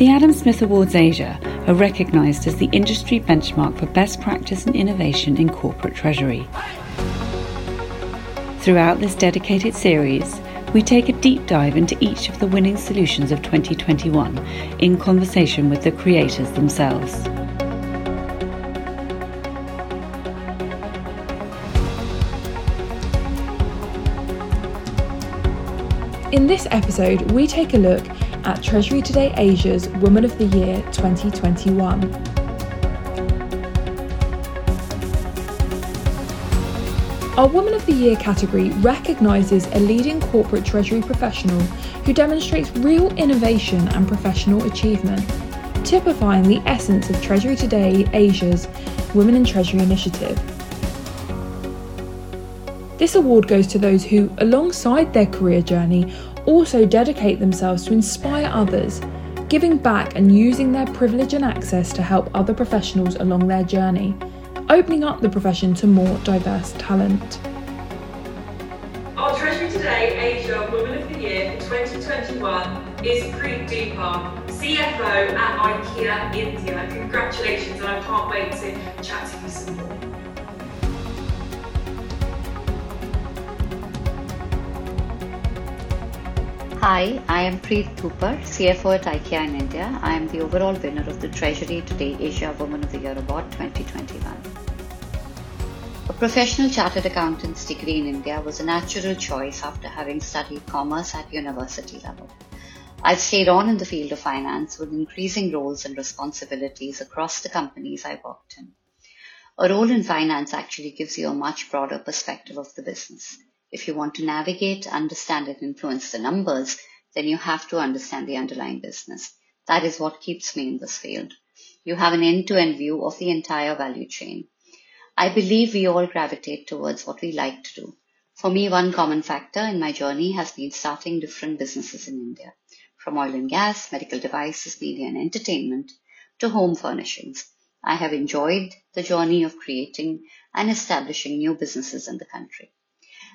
The Adam Smith Awards Asia are recognised as the industry benchmark for best practice and innovation in corporate treasury. Throughout this dedicated series, we take a deep dive into each of the winning solutions of 2021 in conversation with the creators themselves. In this episode, we take a look at Treasury Today Asia's Woman of the Year 2021. Our Woman of the Year category recognises a leading corporate treasury professional who demonstrates real innovation and professional achievement, typifying the essence of Treasury Today Asia's Women in Treasury initiative. This award goes to those who, alongside their career journey, also dedicate themselves to inspire others, giving back and using their privilege and access to help other professionals along their journey, opening up the profession to more diverse talent. Our Treasury Today Asia Woman of the Year 2021 is Preet Dhupar, CFO at IKEA India. Congratulations, and I can't wait to chat to you some more. Hi, I am Preet Dhupar, CFO at IKEA in India. I am the overall winner of the Treasury Today Asia Woman of the Year Award 2021. A professional chartered accountant's degree in India was a natural choice after having studied commerce at university level. I've stayed on in the field of finance with increasing roles and responsibilities across the companies I worked in. A role in finance actually gives you a much broader perspective of the business. If you want to navigate, understand, and influence the numbers, then you have to understand the underlying business. That is what keeps me in this field. You have an end to end view of the entire value chain. I believe we all gravitate towards what we like to do. For me, one common factor in my journey has been starting different businesses in India, from oil and gas, medical devices, media and entertainment, to home furnishings. I have enjoyed the journey of creating and establishing new businesses in the country.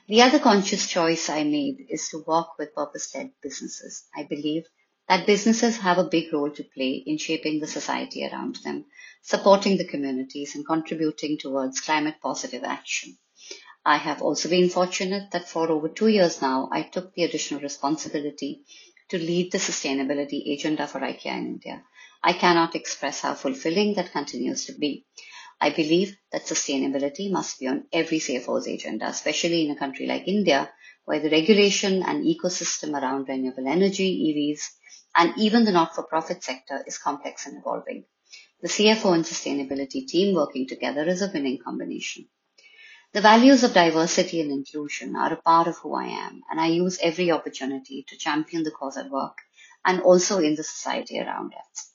The other conscious choice I made is to work with purpose-led businesses. I believe that businesses have a big role to play in shaping the society around them, supporting the communities and contributing towards climate positive action. I have also been fortunate that for over two years now, I took the additional responsibility to lead the sustainability agenda for IKEA in India. I cannot express how fulfilling that continues to be. I believe that sustainability must be on every CFO's agenda, especially in a country like India, where the regulation and ecosystem around renewable energy, EVs, and even the not-for-profit sector is complex and evolving. The CFO and sustainability team working together is a winning combination. The values of diversity and inclusion are a part of who I am, and I use every opportunity to champion the cause at work and also in the society around us.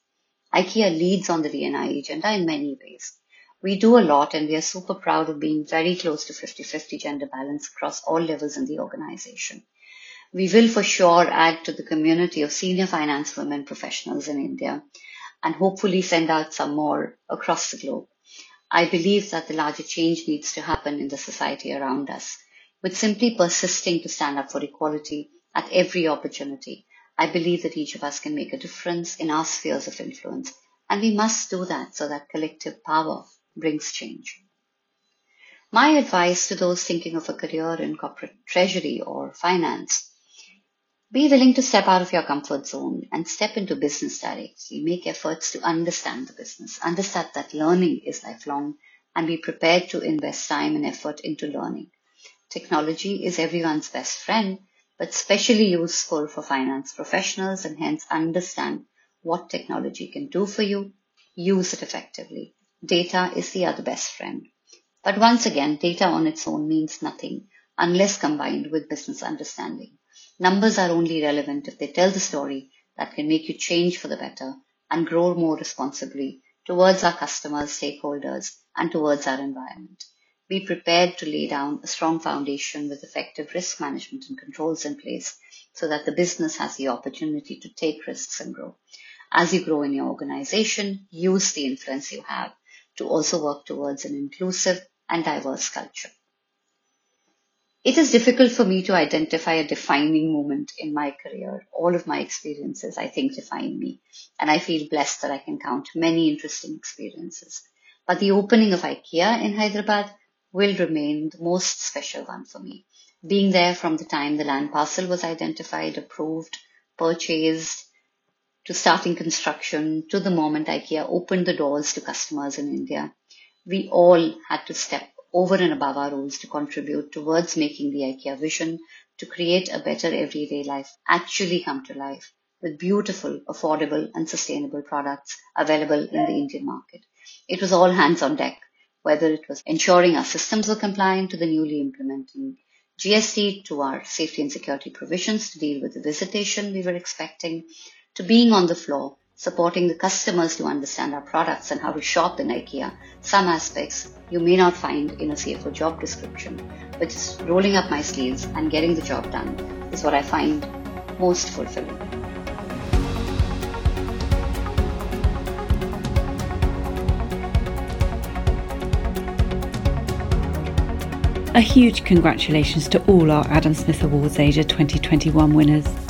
IKEA leads on the D&I agenda in many ways. We do a lot and we are super proud of being very close to 50-50 gender balance across all levels in the organization. We will for sure add to the community of senior finance women professionals in India and hopefully send out some more across the globe. I believe that the larger change needs to happen in the society around us. With simply persisting to stand up for equality at every opportunity, I believe that each of us can make a difference in our spheres of influence, and we must do that so that collective power brings change. My advice to those thinking of a career in corporate treasury or finance be willing to step out of your comfort zone and step into business directly. Make efforts to understand the business, understand that learning is lifelong, and be prepared to invest time and effort into learning. Technology is everyone's best friend, but especially useful for finance professionals and hence understand what technology can do for you. Use it effectively. Data is the other best friend. But once again, data on its own means nothing unless combined with business understanding. Numbers are only relevant if they tell the story that can make you change for the better and grow more responsibly towards our customers, stakeholders, and towards our environment. Be prepared to lay down a strong foundation with effective risk management and controls in place so that the business has the opportunity to take risks and grow. As you grow in your organization, use the influence you have to also work towards an inclusive and diverse culture. it is difficult for me to identify a defining moment in my career. All of my experiences, I think, define me. And I feel blessed that I can count many interesting experiences. But the opening of IKEA in Hyderabad will remain the most special one for me. Being there from the time the land parcel was identified, approved, purchased, to starting construction, to the moment IKEA opened the doors to customers in India, we all had to step over and above our roles to contribute towards making the IKEA vision to create a better everyday life actually come to life with beautiful, affordable and sustainable products available in the Indian market. It was all hands on deck, whether it was ensuring our systems were compliant to the newly implementing GST to our safety and security provisions to deal with the visitation we were expecting, to being on the floor supporting the customers to understand our products and how to shop in IKEA. Some aspects you may not find in a CFO job description, but just rolling up my sleeves and getting the job done is what I find most fulfilling. A huge congratulations to all our Adam Smith Awards Asia 2021 winners.